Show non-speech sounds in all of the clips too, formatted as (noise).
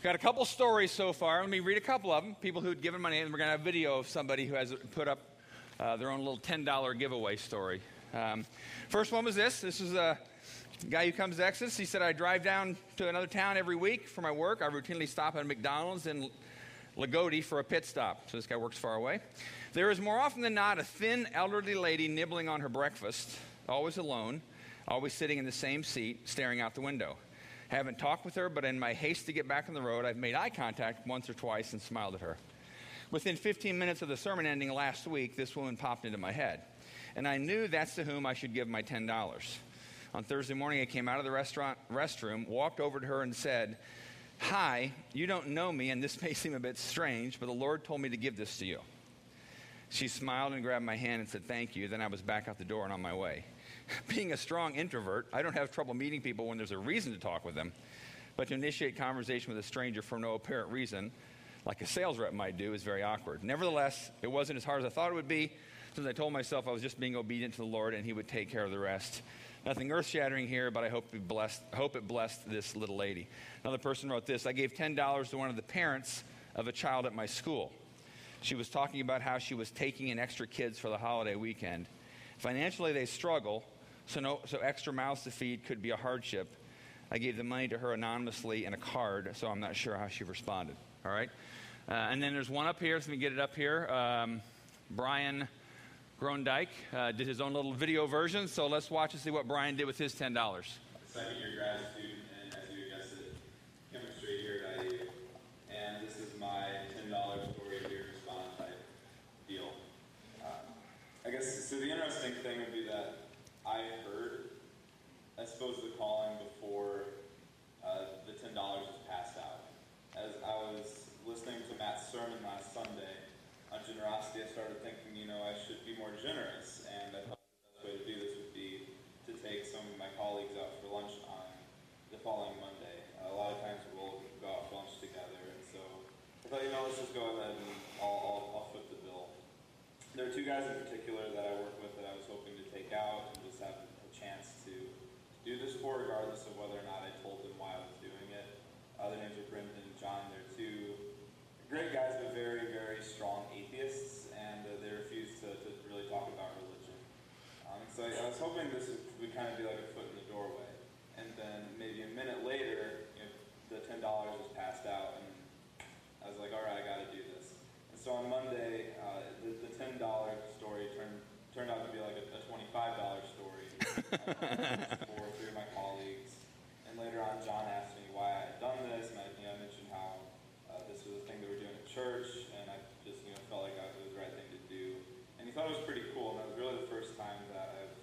Got a couple stories so far. Let me read a couple of them. People who'd given money, and we're going to have a video of somebody who has put up uh, their own little $10 giveaway story. Um, first one was this. This is a guy who comes to Exodus. He said, I drive down to another town every week for my work. I routinely stop at McDonald's in Lagodi for a pit stop. So this guy works far away. There is more often than not a thin, elderly lady nibbling on her breakfast, always alone, always sitting in the same seat, staring out the window. Haven't talked with her, but in my haste to get back on the road, I've made eye contact once or twice and smiled at her. Within 15 minutes of the sermon ending last week, this woman popped into my head. And I knew that's to whom I should give my $10. On Thursday morning, I came out of the restaurant restroom, walked over to her, and said, Hi, you don't know me, and this may seem a bit strange, but the Lord told me to give this to you. She smiled and grabbed my hand and said, Thank you. Then I was back out the door and on my way. (laughs) Being a strong introvert, I don't have trouble meeting people when there's a reason to talk with them. But to initiate conversation with a stranger for no apparent reason, like a sales rep might do, is very awkward. Nevertheless, it wasn't as hard as I thought it would be, since I told myself I was just being obedient to the Lord and He would take care of the rest. Nothing earth shattering here, but I hope it, blessed, hope it blessed this little lady. Another person wrote this I gave $10 to one of the parents of a child at my school. She was talking about how she was taking in extra kids for the holiday weekend. Financially, they struggle, so, no, so extra mouths to feed could be a hardship. I gave the money to her anonymously in a card, so I'm not sure how she responded. All right? Uh, and then there's one up here. Let me get it up here. Um, Brian Grondike uh, did his own little video version, so let's watch and see what Brian did with his $10. Second year gratitude, and as you guessed it, coming here at IU. And this is my $10 story here respond type deal. Uh, I guess, so the interesting thing would be I suppose, the calling before uh, the $10 was passed out. As I was listening to Matt's sermon last Sunday on generosity, I started thinking, you know, I should be more generous. And I thought the best way to do this would be to take some of my colleagues out for lunch on the following Monday. Uh, a lot of times we'll go out for lunch together. And so I thought, you know, let's just go ahead and I'll, I'll, I'll foot the bill. There are two guys in particular that I work with that I was hoping to take out and just have a chance to do this for, regardless of whether or not I told them why I was doing it. Uh, their names are Brendan and John. They're two great guys, but very, very strong atheists, and uh, they refuse to, to really talk about religion. Um, so I, I was hoping this would, would kind of be like a foot in the doorway. And then maybe a minute later, you know, the $10 was passed out, and I was like, all right, I got to do this. And so on Monday, uh, the, the $10 story turned, turned out to be like a, a $25 story (laughs) my colleagues. And later on, John asked me why I had done this, and I, you know, I mentioned how uh, this was a thing that we're doing at church, and I just you know felt like it was the right thing to do. And he thought it was pretty cool, and that was really the first time that I've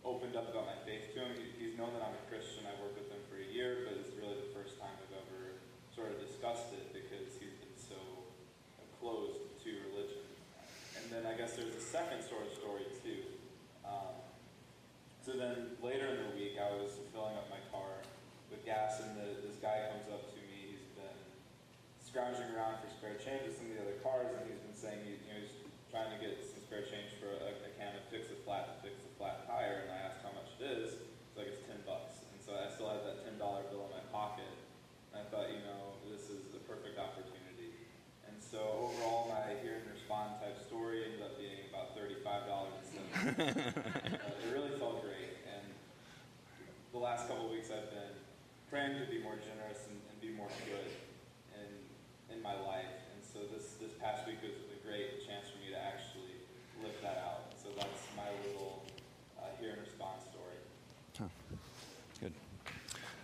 opened up about my faith to him. He, he's known that I'm a Christian. I've worked with him for a year, but it's really the first time I've ever sort of discussed it because he's been so closed to religion. And then I guess there's a second sort of story too. Um, so then later in the week, I was filling up my car with gas, and the, this guy comes up to me. He's been scrounging around for spare change with some of the other cars, and he's been saying he, you know, he's trying to get some spare change for a, a can of fix a flat to fix a flat tire. And I asked how much it is. It's like it's ten bucks, and so I still had that ten dollar bill in my pocket. And I thought, you know, this is the perfect opportunity. And so overall, my hear and respond type story ended up being about thirty-five dollars uh, (laughs) It really felt great, and the last couple of weeks I've been praying to be more generous and, and be more good in my life. And so this this past week was a great chance for me to actually live that out. So that's my little uh, hear and respond story. Good.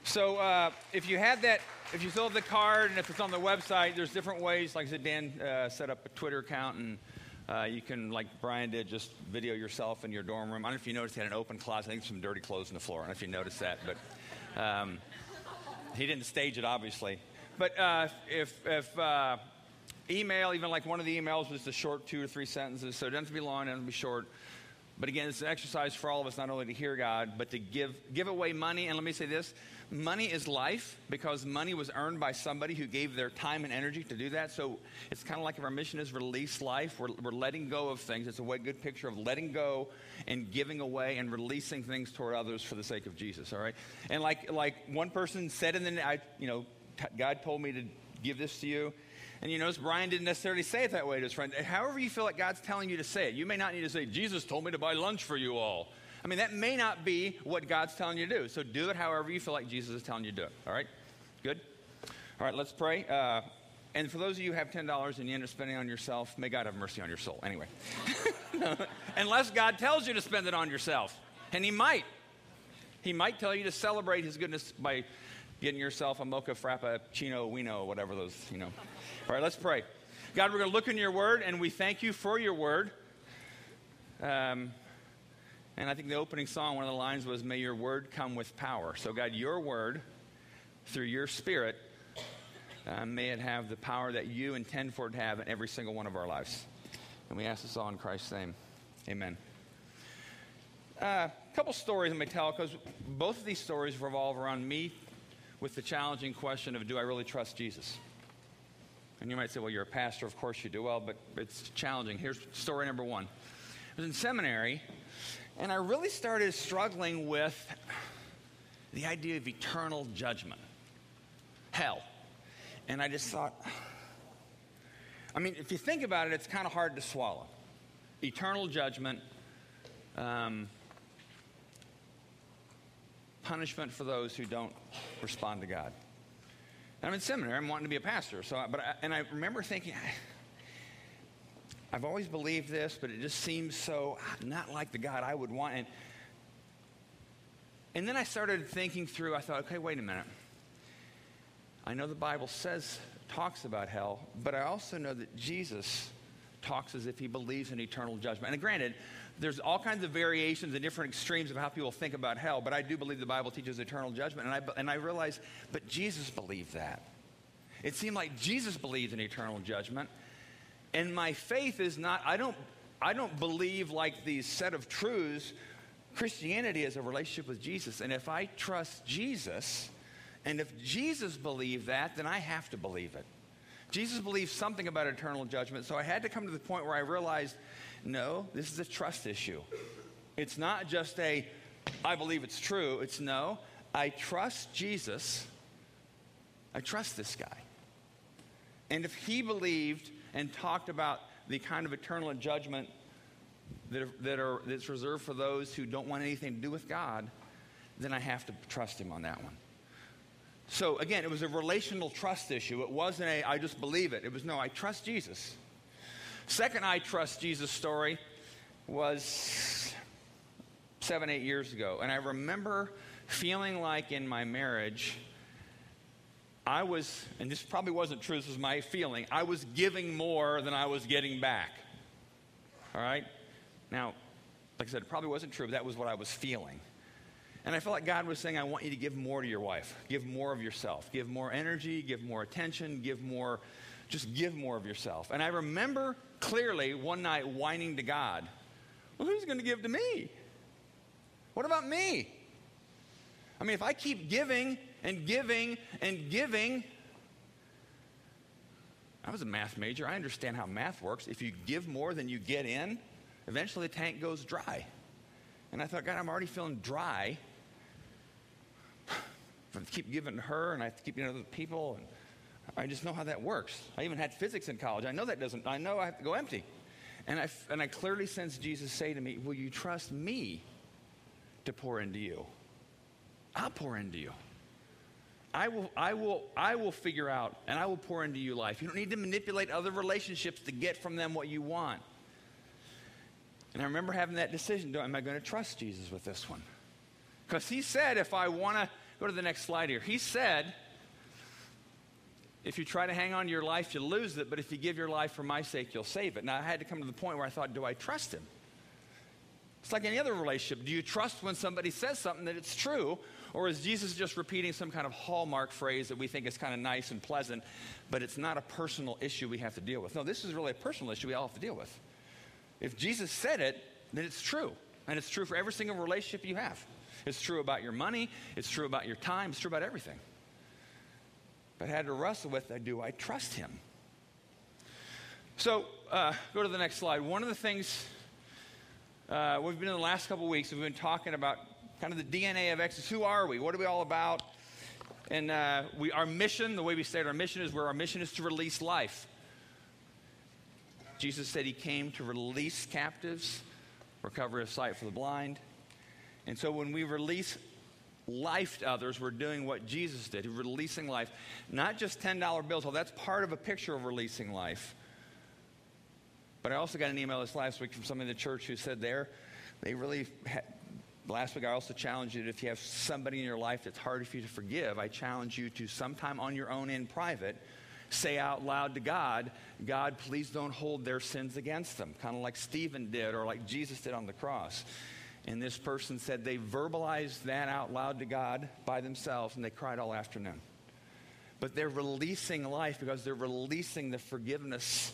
So uh, if you had that, if you still have the card and if it's on the website, there's different ways. Like I said, Dan uh, set up a Twitter account and uh, you can, like Brian did, just video yourself in your dorm room. I don't know if you noticed he had an open closet. I think some dirty clothes on the floor. I don't know if you noticed that, but um, he didn't stage it, obviously. But uh, if, if uh, email, even like one of the emails was just a short two or three sentences, so it doesn't be long, it doesn't be short. But again, it's an exercise for all of us not only to hear God, but to give, give away money. And let me say this money is life because money was earned by somebody who gave their time and energy to do that. So it's kind of like if our mission is release life, we're, we're letting go of things. It's a way, good picture of letting go and giving away and releasing things toward others for the sake of Jesus, all right? And like, like one person said in the, I, you know, God told me to give this to you. And you notice Brian didn't necessarily say it that way to his friend. However, you feel like God's telling you to say it. You may not need to say, Jesus told me to buy lunch for you all. I mean, that may not be what God's telling you to do. So do it however you feel like Jesus is telling you to do it. All right? Good? All right, let's pray. Uh, and for those of you who have $10 and you end up spending on yourself, may God have mercy on your soul. Anyway. (laughs) Unless God tells you to spend it on yourself. And He might. He might tell you to celebrate His goodness by getting yourself a mocha frappuccino, wino, whatever those, you know. All right, let's pray. God, we're going to look in your word, and we thank you for your word. Um, and I think the opening song, one of the lines was, May your word come with power. So, God, your word, through your spirit, uh, may it have the power that you intend for it to have in every single one of our lives. And we ask this all in Christ's name. Amen. A uh, couple stories I'm going to tell because both of these stories revolve around me with the challenging question of do I really trust Jesus? And you might say, well, you're a pastor, of course you do. Well, but it's challenging. Here's story number one. I was in seminary, and I really started struggling with the idea of eternal judgment, hell. And I just thought, I mean, if you think about it, it's kind of hard to swallow. Eternal judgment, um, punishment for those who don't respond to God. And I'm in seminary. I'm wanting to be a pastor. So, I, but I, and I remember thinking, I've always believed this, but it just seems so not like the God I would want. And, and then I started thinking through. I thought, okay, wait a minute. I know the Bible says talks about hell, but I also know that Jesus talks as if he believes in eternal judgment. And granted, there's all kinds of variations and different extremes of how people think about hell, but I do believe the Bible teaches eternal judgment. And I, and I realized, but Jesus believed that. It seemed like Jesus believed in eternal judgment. And my faith is not, I don't, I don't believe like these set of truths. Christianity is a relationship with Jesus. And if I trust Jesus, and if Jesus believed that, then I have to believe it. Jesus believed something about eternal judgment, so I had to come to the point where I realized no, this is a trust issue. It's not just a, I believe it's true. It's no, I trust Jesus. I trust this guy. And if he believed and talked about the kind of eternal judgment that are, that are, that's reserved for those who don't want anything to do with God, then I have to trust him on that one. So again, it was a relational trust issue. It wasn't a, I just believe it. It was, no, I trust Jesus. Second I trust Jesus story was seven, eight years ago. And I remember feeling like in my marriage, I was, and this probably wasn't true, this was my feeling, I was giving more than I was getting back. All right? Now, like I said, it probably wasn't true, but that was what I was feeling. And I felt like God was saying, I want you to give more to your wife. Give more of yourself. Give more energy. Give more attention. Give more, just give more of yourself. And I remember clearly one night whining to God, Well, who's going to give to me? What about me? I mean, if I keep giving and giving and giving, I was a math major. I understand how math works. If you give more than you get in, eventually the tank goes dry. And I thought, God, I'm already feeling dry. (sighs) I keep giving her and I keep giving to other people. And I just know how that works. I even had physics in college. I know that doesn't, I know I have to go empty. And I, and I clearly sense Jesus say to me, Will you trust me to pour into you? I'll pour into you. I will, I, will, I will figure out and I will pour into you life. You don't need to manipulate other relationships to get from them what you want. And I remember having that decision do, am I going to trust Jesus with this one? Because he said, if I want to, go to the next slide here. He said, if you try to hang on to your life, you'll lose it, but if you give your life for my sake, you'll save it. Now, I had to come to the point where I thought, do I trust him? It's like any other relationship. Do you trust when somebody says something that it's true? Or is Jesus just repeating some kind of hallmark phrase that we think is kind of nice and pleasant, but it's not a personal issue we have to deal with? No, this is really a personal issue we all have to deal with. If Jesus said it, then it's true. And it's true for every single relationship you have. It's true about your money, it's true about your time, it's true about everything but had to wrestle with uh, do I trust him? So, uh, go to the next slide. One of the things uh, we've been in the last couple weeks, we've been talking about kind of the DNA of Exodus. Who are we? What are we all about? And uh, we, our mission, the way we state our mission is where our mission is to release life. Jesus said he came to release captives, recover his sight for the blind. And so when we release life to others, we're doing what Jesus did, releasing life. Not just $10 bills, well, that's part of a picture of releasing life. But I also got an email this last week from somebody in the church who said there, they really, had, last week I also challenged you that if you have somebody in your life that's hard for you to forgive, I challenge you to sometime on your own in private, say out loud to God, God, please don't hold their sins against them, kind of like Stephen did or like Jesus did on the cross. And this person said they verbalized that out loud to God by themselves and they cried all afternoon. But they're releasing life because they're releasing the forgiveness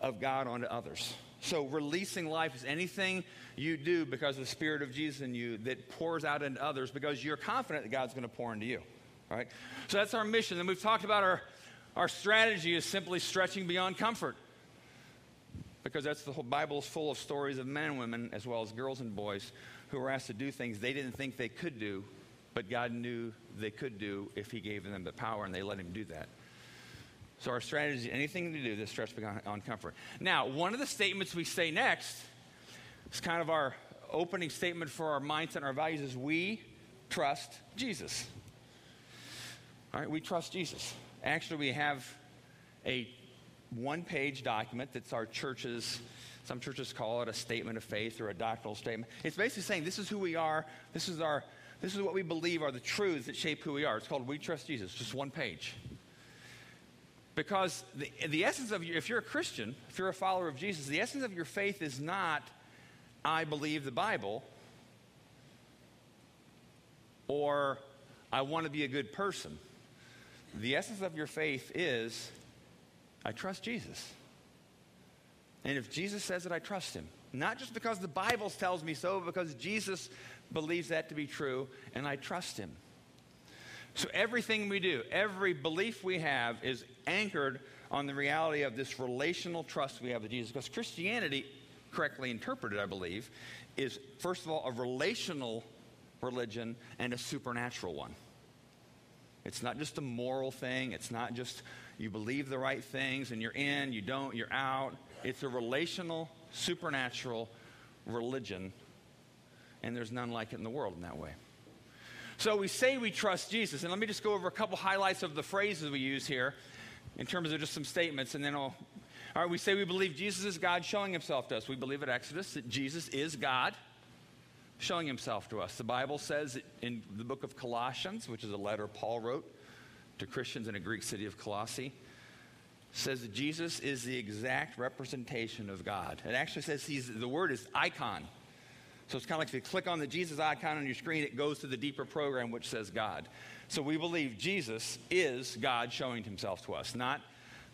of God onto others. So, releasing life is anything you do because of the Spirit of Jesus in you that pours out into others because you're confident that God's going to pour into you. Right? So, that's our mission. And we've talked about our, our strategy is simply stretching beyond comfort because that's the whole Bible is full of stories of men and women, as well as girls and boys, who were asked to do things they didn't think they could do, but God knew they could do if He gave them the power, and they let Him do that. So our strategy, anything to do, this stretch beyond on comfort. Now, one of the statements we say next is kind of our opening statement for our mindset and our values is we trust Jesus. All right, we trust Jesus. Actually, we have a one page document that's our church's, some churches call it a statement of faith or a doctrinal statement. It's basically saying this is who we are, this is our. This is what we believe are the truths that shape who we are. It's called We Trust Jesus, just one page. Because the, the essence of you, if you're a Christian, if you're a follower of Jesus, the essence of your faith is not, I believe the Bible, or I want to be a good person. The essence of your faith is, I trust Jesus. And if Jesus says it, I trust him. Not just because the Bible tells me so, but because Jesus believes that to be true, and I trust him. So everything we do, every belief we have is anchored on the reality of this relational trust we have with Jesus. Because Christianity, correctly interpreted, I believe, is first of all a relational religion and a supernatural one. It's not just a moral thing, it's not just you believe the right things and you're in, you don't, you're out. It's a relational, supernatural religion, and there's none like it in the world in that way. So we say we trust Jesus, and let me just go over a couple highlights of the phrases we use here in terms of just some statements, and then I'll. All right, we say we believe Jesus is God showing himself to us. We believe at Exodus that Jesus is God showing himself to us. The Bible says in the book of Colossians, which is a letter Paul wrote to Christians in a Greek city of Colossae, says that Jesus is the exact representation of God. It actually says he's, the word is icon. So it's kind of like if you click on the Jesus icon on your screen, it goes to the deeper program which says God. So we believe Jesus is God showing himself to us. Not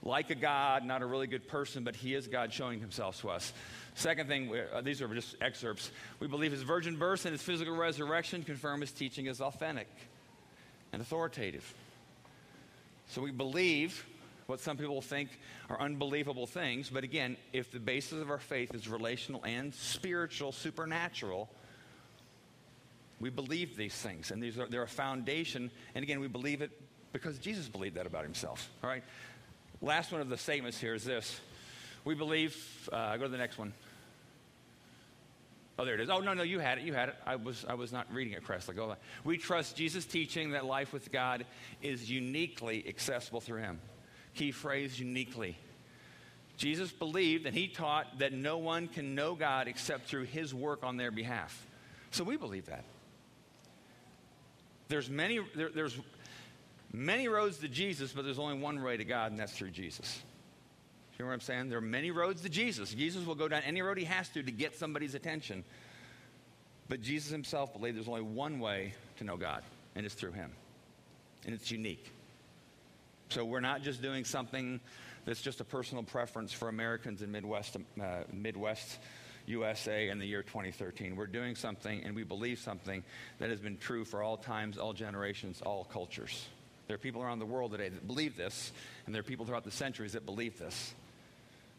like a God, not a really good person, but he is God showing himself to us. Second thing, uh, these are just excerpts. We believe his virgin birth and his physical resurrection confirm his teaching is authentic and authoritative. So we believe what some people think are unbelievable things, but again, if the basis of our faith is relational and spiritual, supernatural, we believe these things, and these are, they're a foundation. And again, we believe it because Jesus believed that about himself. All right? Last one of the statements here is this. We believe, uh, go to the next one. Oh, there it is. Oh, no, no, you had it. You had it. I was, I was not reading it correctly. Go on. We trust Jesus' teaching that life with God is uniquely accessible through him. Key phrase uniquely. Jesus believed and he taught that no one can know God except through his work on their behalf. So we believe that. There's many, there, there's many roads to Jesus, but there's only one way to God, and that's through Jesus. You know what I'm saying? There are many roads to Jesus. Jesus will go down any road he has to to get somebody's attention. But Jesus himself believed there's only one way to know God, and it's through him. And it's unique. So we're not just doing something that's just a personal preference for Americans in Midwest, uh, Midwest USA in the year 2013. We're doing something and we believe something that has been true for all times, all generations, all cultures. There are people around the world today that believe this, and there are people throughout the centuries that believe this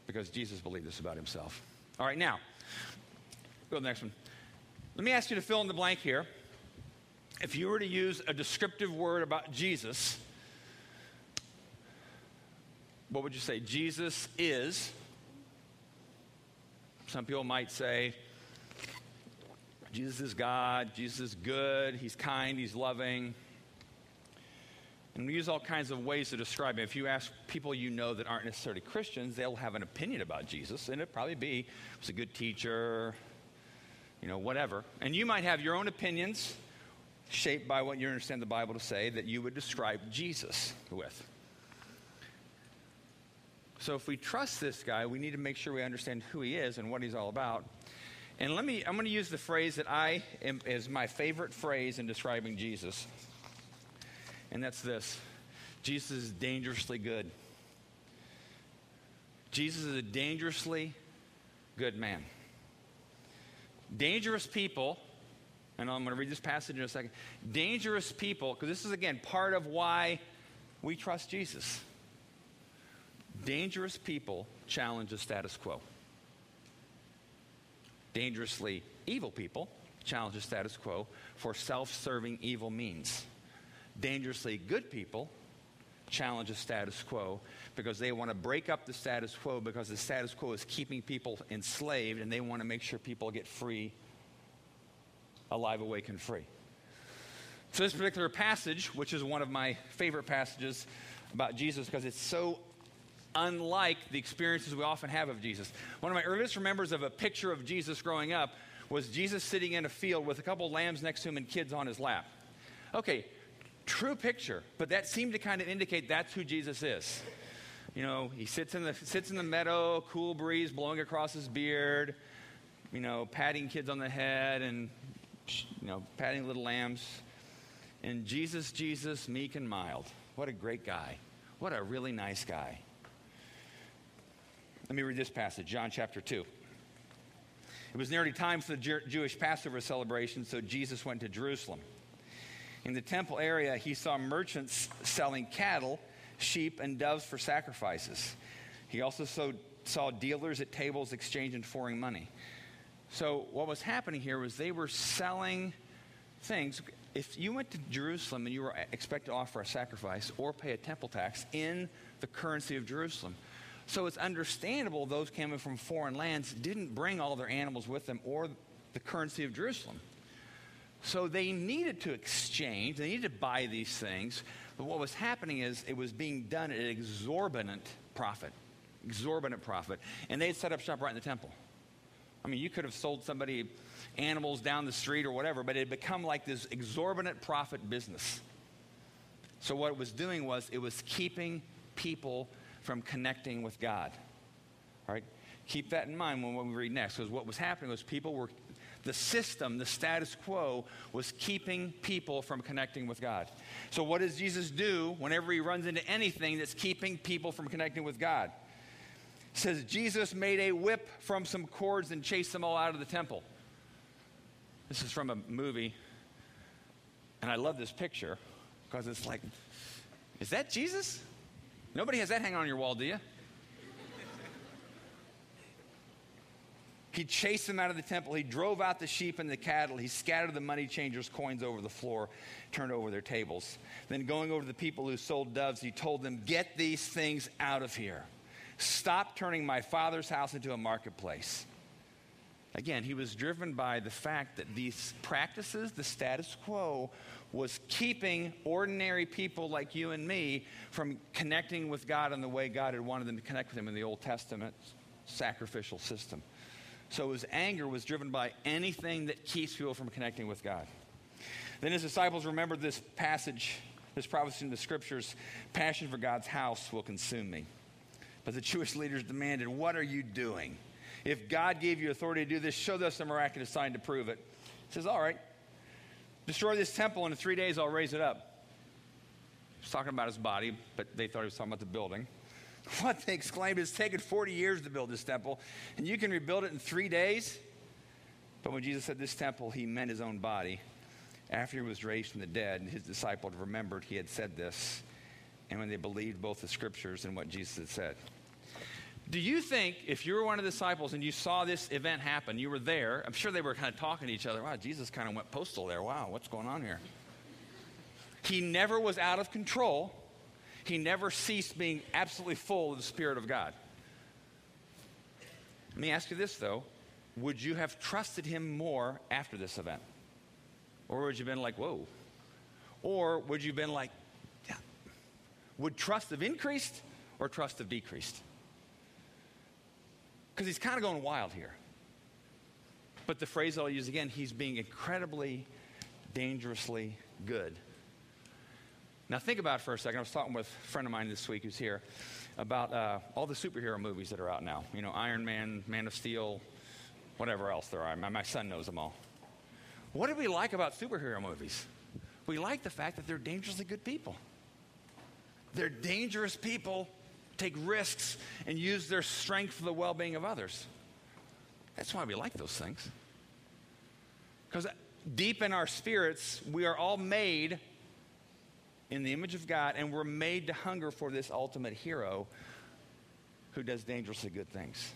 because Jesus believed this about himself. All right, now, go to the next one. Let me ask you to fill in the blank here. if you were to use a descriptive word about Jesus, what would you say? Jesus is. Some people might say, Jesus is God, Jesus is good, He's kind, He's loving. And we use all kinds of ways to describe him. If you ask people you know that aren't necessarily Christians, they'll have an opinion about Jesus, and it'll probably be he's a good teacher, you know, whatever. And you might have your own opinions shaped by what you understand the Bible to say that you would describe Jesus with. So if we trust this guy, we need to make sure we understand who he is and what he's all about. And let me, I'm going to use the phrase that I am, is my favorite phrase in describing Jesus. And that's this Jesus is dangerously good. Jesus is a dangerously good man. Dangerous people, and I'm going to read this passage in a second. Dangerous people, because this is again part of why we trust Jesus. Dangerous people challenge the status quo dangerously evil people challenge the status quo for self serving evil means. Dangerously good people challenge the status quo because they want to break up the status quo because the status quo is keeping people enslaved and they want to make sure people get free, alive, awake, and free. So, this particular passage, which is one of my favorite passages about Jesus because it's so unlike the experiences we often have of Jesus. One of my earliest remembers of a picture of Jesus growing up was Jesus sitting in a field with a couple lambs next to him and kids on his lap. Okay, true picture, but that seemed to kind of indicate that's who Jesus is. You know, he sits in the, sits in the meadow, cool breeze blowing across his beard, you know, patting kids on the head and, you know, patting little lambs. And Jesus, Jesus, meek and mild. What a great guy. What a really nice guy. Let me read this passage, John chapter 2. It was nearly time for the Jewish Passover celebration, so Jesus went to Jerusalem. In the temple area, he saw merchants selling cattle, sheep, and doves for sacrifices. He also saw, saw dealers at tables exchanging foreign money. So, what was happening here was they were selling things. If you went to Jerusalem and you were expected to offer a sacrifice or pay a temple tax in the currency of Jerusalem, so it's understandable those coming from foreign lands didn't bring all their animals with them or the currency of Jerusalem. So they needed to exchange, they needed to buy these things. But what was happening is it was being done at an exorbitant profit. Exorbitant profit. And they had set up shop right in the temple. I mean, you could have sold somebody animals down the street or whatever, but it had become like this exorbitant profit business. So what it was doing was it was keeping people from connecting with God. All right? Keep that in mind when we read next, because what was happening was people were, the system, the status quo, was keeping people from connecting with God. So, what does Jesus do whenever he runs into anything that's keeping people from connecting with God? It says Jesus made a whip from some cords and chased them all out of the temple. This is from a movie, and I love this picture because it's like, is that Jesus? Nobody has that hanging on your wall, do you? He chased them out of the temple. He drove out the sheep and the cattle. He scattered the money changers' coins over the floor, turned over their tables. Then, going over to the people who sold doves, he told them, Get these things out of here. Stop turning my father's house into a marketplace. Again, he was driven by the fact that these practices, the status quo, was keeping ordinary people like you and me from connecting with God in the way God had wanted them to connect with Him in the Old Testament sacrificial system. So his anger was driven by anything that keeps people from connecting with God. Then his disciples remembered this passage, this prophecy in the scriptures passion for God's house will consume me. But the Jewish leaders demanded, What are you doing? If God gave you authority to do this, show us a miraculous sign to prove it. He says, All right, Destroy this temple, and in three days I'll raise it up. He's talking about his body, but they thought he was talking about the building. (laughs) What they exclaimed is, taken 40 years to build this temple, and you can rebuild it in three days? But when Jesus said this temple, he meant his own body. After he was raised from the dead, his disciples remembered he had said this, and when they believed both the scriptures and what Jesus had said. Do you think if you were one of the disciples and you saw this event happen, you were there, I'm sure they were kind of talking to each other. Wow, Jesus kind of went postal there. Wow, what's going on here? He never was out of control. He never ceased being absolutely full of the Spirit of God. Let me ask you this, though. Would you have trusted him more after this event? Or would you have been like, whoa? Or would you have been like, yeah. Would trust have increased or trust have decreased? Because he's kind of going wild here. But the phrase I'll use again, he's being incredibly, dangerously good. Now, think about it for a second. I was talking with a friend of mine this week who's here about uh, all the superhero movies that are out now. You know, Iron Man, Man of Steel, whatever else there are. My, my son knows them all. What do we like about superhero movies? We like the fact that they're dangerously good people. They're dangerous people, take risks, and use their strength for the well being of others. That's why we like those things. Because deep in our spirits, we are all made in the image of God, and we're made to hunger for this ultimate hero who does dangerously good things.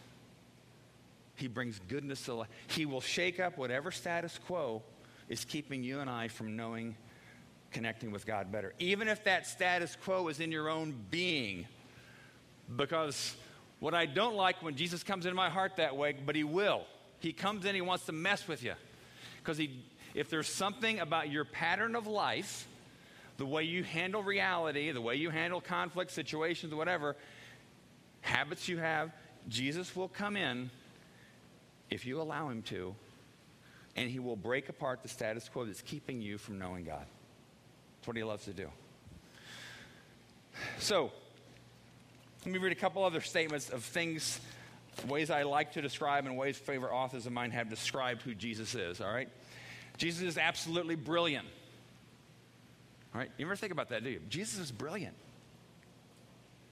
He brings goodness to life. He will shake up whatever status quo is keeping you and I from knowing, connecting with God better. Even if that status quo is in your own being. Because what I don't like when Jesus comes into my heart that way, but he will. He comes in, he wants to mess with you. Because if there's something about your pattern of life, the way you handle reality, the way you handle conflict situations, whatever, habits you have, Jesus will come in if you allow him to, and he will break apart the status quo that's keeping you from knowing God. That's what he loves to do. So, let me read a couple other statements of things, ways I like to describe, and ways favorite authors of mine have described who Jesus is, all right? Jesus is absolutely brilliant. All right? You ever think about that, do you? Jesus is brilliant.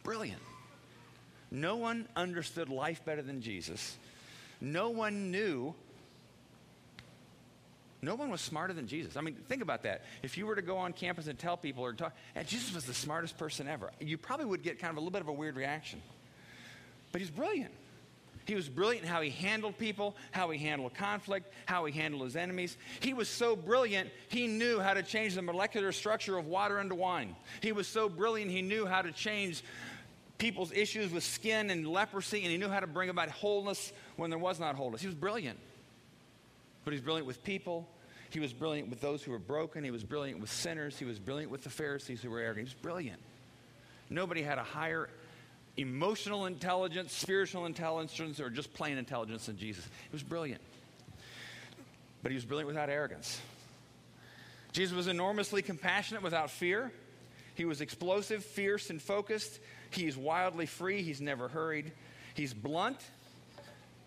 Brilliant. No one understood life better than Jesus. No one knew. No one was smarter than Jesus. I mean, think about that. If you were to go on campus and tell people or talk, and Jesus was the smartest person ever, you probably would get kind of a little bit of a weird reaction. But he's brilliant. He was brilliant in how he handled people, how he handled conflict, how he handled his enemies. He was so brilliant, he knew how to change the molecular structure of water into wine. He was so brilliant, he knew how to change people's issues with skin and leprosy, and he knew how to bring about wholeness when there was not wholeness. He was brilliant. But he's brilliant with people. He was brilliant with those who were broken. He was brilliant with sinners. He was brilliant with the Pharisees who were arrogant. He was brilliant. Nobody had a higher emotional intelligence, spiritual intelligence, or just plain intelligence in Jesus. He was brilliant. But he was brilliant without arrogance. Jesus was enormously compassionate without fear. He was explosive, fierce, and focused. He's wildly free. He's never hurried. He's blunt.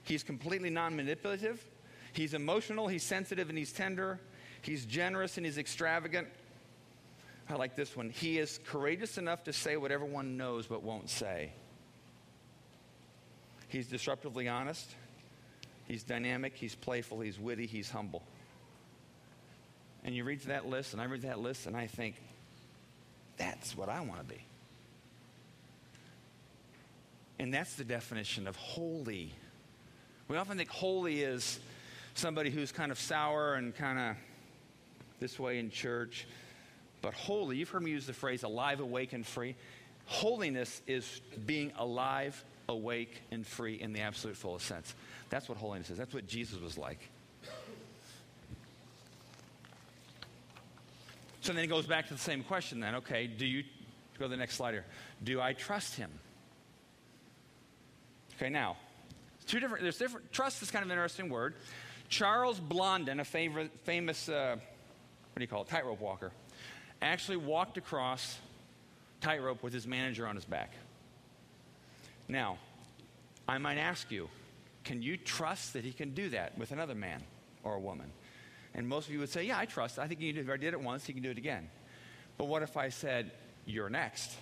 He's completely non manipulative. He's emotional. He's sensitive and he's tender. He's generous and he's extravagant. I like this one. He is courageous enough to say what everyone knows but won't say. He's disruptively honest. He's dynamic. He's playful. He's witty. He's humble. And you read that list, and I read that list, and I think, that's what I want to be. And that's the definition of holy. We often think holy is somebody who's kind of sour and kind of this way in church. But holy, you've heard me use the phrase alive, awake, and free. Holiness is being alive, awake, and free in the absolute fullest sense. That's what holiness is. That's what Jesus was like. So then it goes back to the same question then. Okay, do you, go to the next slide here. Do I trust him? Okay, now, two different, there's different, trust is kind of an interesting word. Charles Blondin, a favorite, famous, uh, what do you call it, tightrope walker, actually walked across tightrope with his manager on his back. Now, I might ask you, can you trust that he can do that with another man or a woman? And most of you would say, yeah, I trust. I think if I did it once, he can do it again. But what if I said, you're next?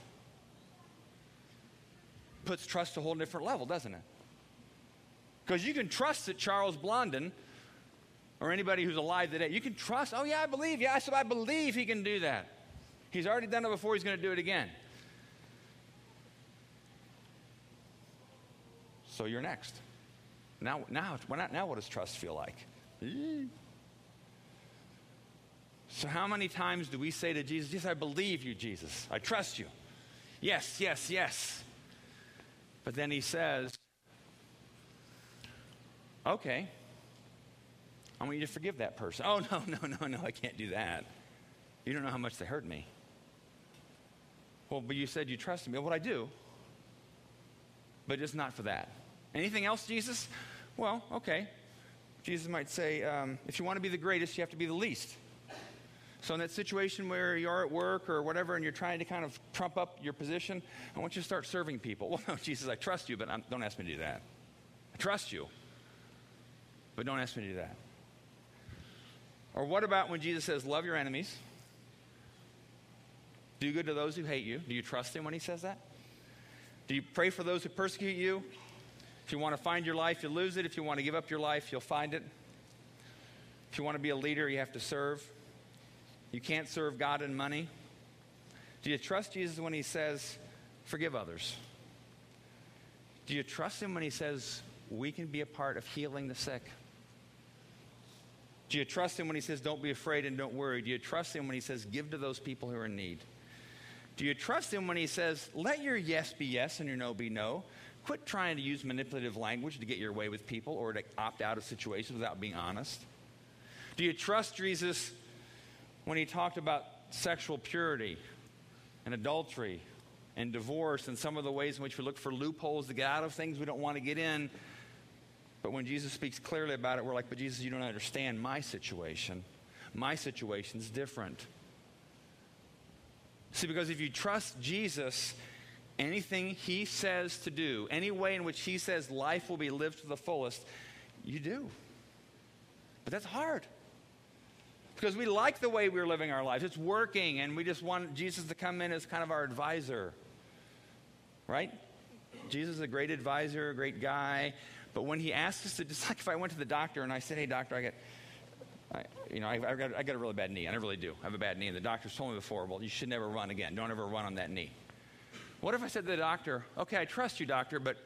Puts trust to a whole different level, doesn't it? Because you can trust that Charles Blondin or anybody who's alive today, you can trust, oh, yeah, I believe. Yeah, said, I believe he can do that. He's already done it before, he's going to do it again. So you're next. Now, now, now what does trust feel like? So, how many times do we say to Jesus, Yes, I believe you, Jesus. I trust you. Yes, yes, yes. But then he says, Okay, I want you to forgive that person. Oh, no, no, no, no, I can't do that. You don't know how much they hurt me. Well, but you said you trusted me. Well, I do. But just not for that. Anything else, Jesus? Well, okay. Jesus might say, um, if you want to be the greatest, you have to be the least. So, in that situation where you are at work or whatever and you're trying to kind of trump up your position, I want you to start serving people. (laughs) Well, no, Jesus, I trust you, but I'm, don't ask me to do that. I trust you, but don't ask me to do that. Or what about when Jesus says, love your enemies? Do good to those who hate you. Do you trust him when he says that? Do you pray for those who persecute you? If you want to find your life, you lose it. If you want to give up your life, you'll find it. If you want to be a leader, you have to serve. You can't serve God and money. Do you trust Jesus when he says, forgive others? Do you trust him when he says, we can be a part of healing the sick? Do you trust him when he says, don't be afraid and don't worry? Do you trust him when he says, give to those people who are in need? Do you trust him when he says, let your yes be yes and your no be no? Quit trying to use manipulative language to get your way with people or to opt out of situations without being honest. Do you trust Jesus when he talked about sexual purity and adultery and divorce and some of the ways in which we look for loopholes to get out of things we don't want to get in? But when Jesus speaks clearly about it, we're like, but Jesus, you don't understand my situation. My situation's different. See, because if you trust Jesus, anything he says to do, any way in which he says life will be lived to the fullest, you do. But that's hard. Because we like the way we're living our lives. It's working, and we just want Jesus to come in as kind of our advisor. Right? Jesus is a great advisor, a great guy. But when he asks us to, (laughs) just like if I went to the doctor and I said, hey, doctor, I got I, you know, I, have got, I got a really bad knee. I really do. I have a bad knee. And the doctor's told me before, well, you should never run again. Don't ever run on that knee. What if I said to the doctor, okay, I trust you, doctor, but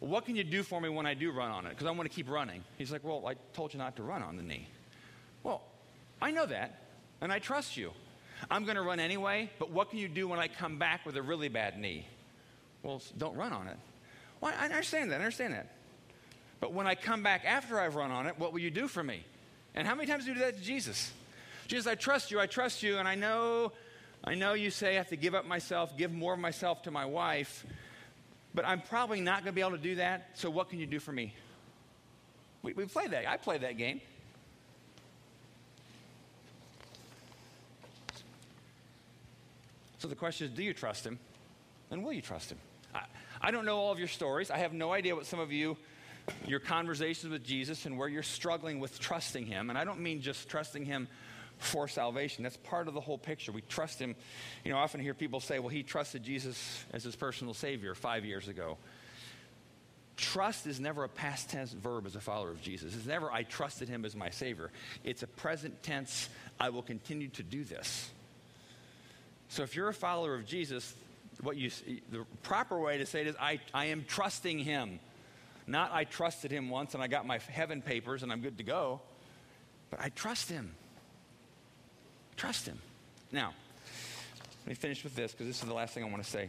what can you do for me when I do run on it? Because I want to keep running. He's like, well, I told you not to run on the knee. Well, I know that, and I trust you. I'm going to run anyway, but what can you do when I come back with a really bad knee? Well, don't run on it. Well, I understand that. I understand that. But when I come back after I've run on it, what will you do for me? And how many times do you do that to Jesus? Jesus, I trust you, I trust you, and I know, I know you say I have to give up myself, give more of myself to my wife, but I'm probably not going to be able to do that, so what can you do for me? We, we play that. I play that game. So the question is do you trust him? And will you trust him? I, I don't know all of your stories. I have no idea what some of you your conversations with Jesus and where you're struggling with trusting Him. And I don't mean just trusting Him for salvation. That's part of the whole picture. We trust Him. You know, I often hear people say, well, he trusted Jesus as his personal Savior five years ago. Trust is never a past tense verb as a follower of Jesus. It's never, I trusted Him as my Savior. It's a present tense, I will continue to do this. So if you're a follower of Jesus, what you, the proper way to say it is, I, I am trusting Him. Not I trusted him once and I got my heaven papers and I'm good to go, but I trust him. Trust him. Now, let me finish with this because this is the last thing I want to say.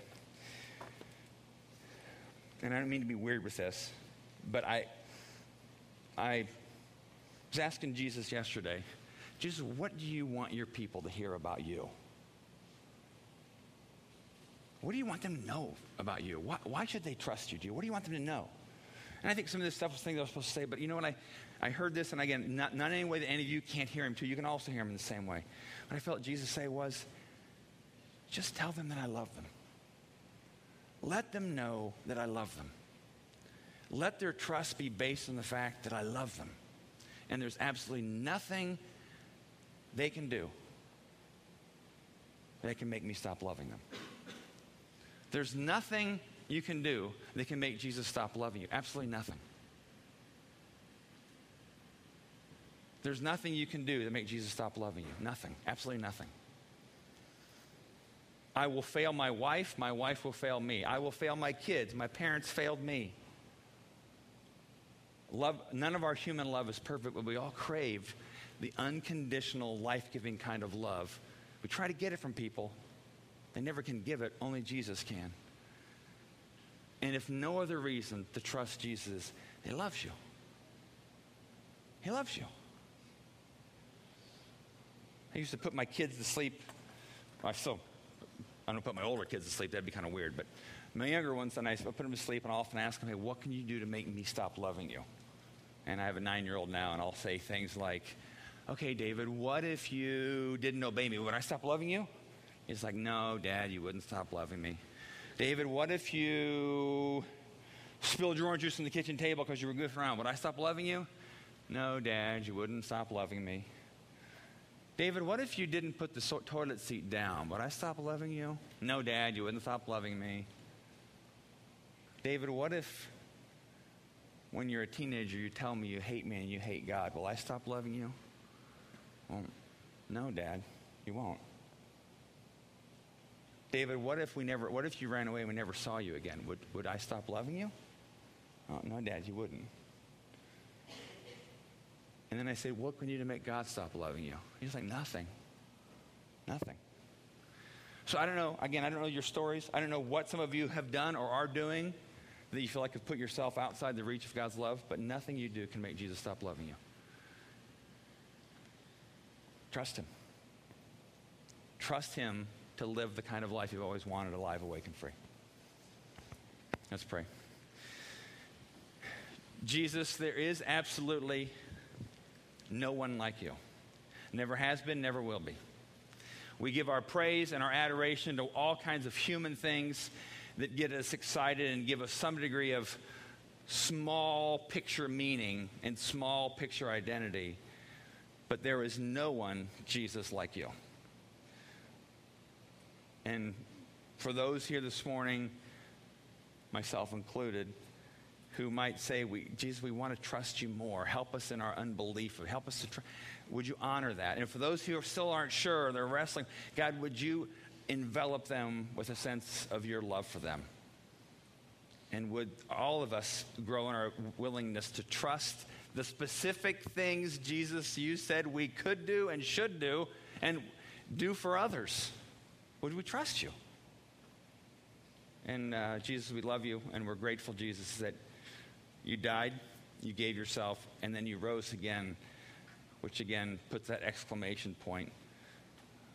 And I don't mean to be weird with this, but I, I was asking Jesus yesterday, Jesus, what do you want your people to hear about you? What do you want them to know about you? Why, why should they trust you? You? What do you want them to know? And I think some of this stuff was things I was supposed to say, but you know what? I, I heard this, and again, not, not any way that any of you can't hear him too. You can also hear him in the same way. What I felt Jesus say was, just tell them that I love them. Let them know that I love them. Let their trust be based on the fact that I love them. And there's absolutely nothing they can do that can make me stop loving them. There's nothing you can do that can make Jesus stop loving you? Absolutely nothing. There's nothing you can do to make Jesus stop loving you. Nothing. Absolutely nothing. I will fail my wife, my wife will fail me. I will fail my kids, my parents failed me. Love, none of our human love is perfect, but we all crave the unconditional, life giving kind of love. We try to get it from people, they never can give it, only Jesus can. And if no other reason to trust Jesus, He loves you. He loves you. I used to put my kids to sleep. I still, I don't put my older kids to sleep. That'd be kind of weird. But my younger ones, and I put them to sleep, and I often ask them, "Hey, what can you do to make me stop loving you?" And I have a nine-year-old now, and I'll say things like, "Okay, David, what if you didn't obey me? Would I stop loving you?" He's like, "No, Dad, you wouldn't stop loving me." David, what if you spilled your orange juice on the kitchen table because you were goofing around? Would I stop loving you? No, Dad, you wouldn't stop loving me. David, what if you didn't put the so- toilet seat down? Would I stop loving you? No, Dad, you wouldn't stop loving me. David, what if when you're a teenager you tell me you hate me and you hate God? Will I stop loving you? Well, no, Dad, you won't. David, what if we never what if you ran away and we never saw you again? Would would I stop loving you? Oh, no, Dad, you wouldn't. And then I say, What can you do to make God stop loving you? He's like, Nothing. Nothing. So I don't know, again, I don't know your stories. I don't know what some of you have done or are doing that you feel like have put yourself outside the reach of God's love, but nothing you do can make Jesus stop loving you. Trust Him. Trust Him to live the kind of life you've always wanted alive, awake, and free. Let's pray. Jesus, there is absolutely no one like you. Never has been, never will be. We give our praise and our adoration to all kinds of human things that get us excited and give us some degree of small picture meaning and small picture identity. But there is no one, Jesus, like you. And for those here this morning, myself included, who might say, we, Jesus, we want to trust you more. Help us in our unbelief. Help us to tr- Would you honor that? And for those who still aren't sure, they're wrestling, God, would you envelop them with a sense of your love for them? And would all of us grow in our willingness to trust the specific things, Jesus, you said we could do and should do and do for others? Would we trust you? And uh, Jesus, we love you, and we're grateful, Jesus, that you died, you gave yourself, and then you rose again, which again puts that exclamation point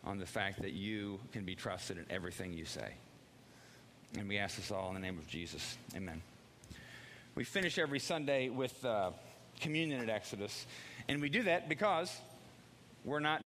on the fact that you can be trusted in everything you say. And we ask this all in the name of Jesus. Amen. We finish every Sunday with uh, communion at Exodus, and we do that because we're not.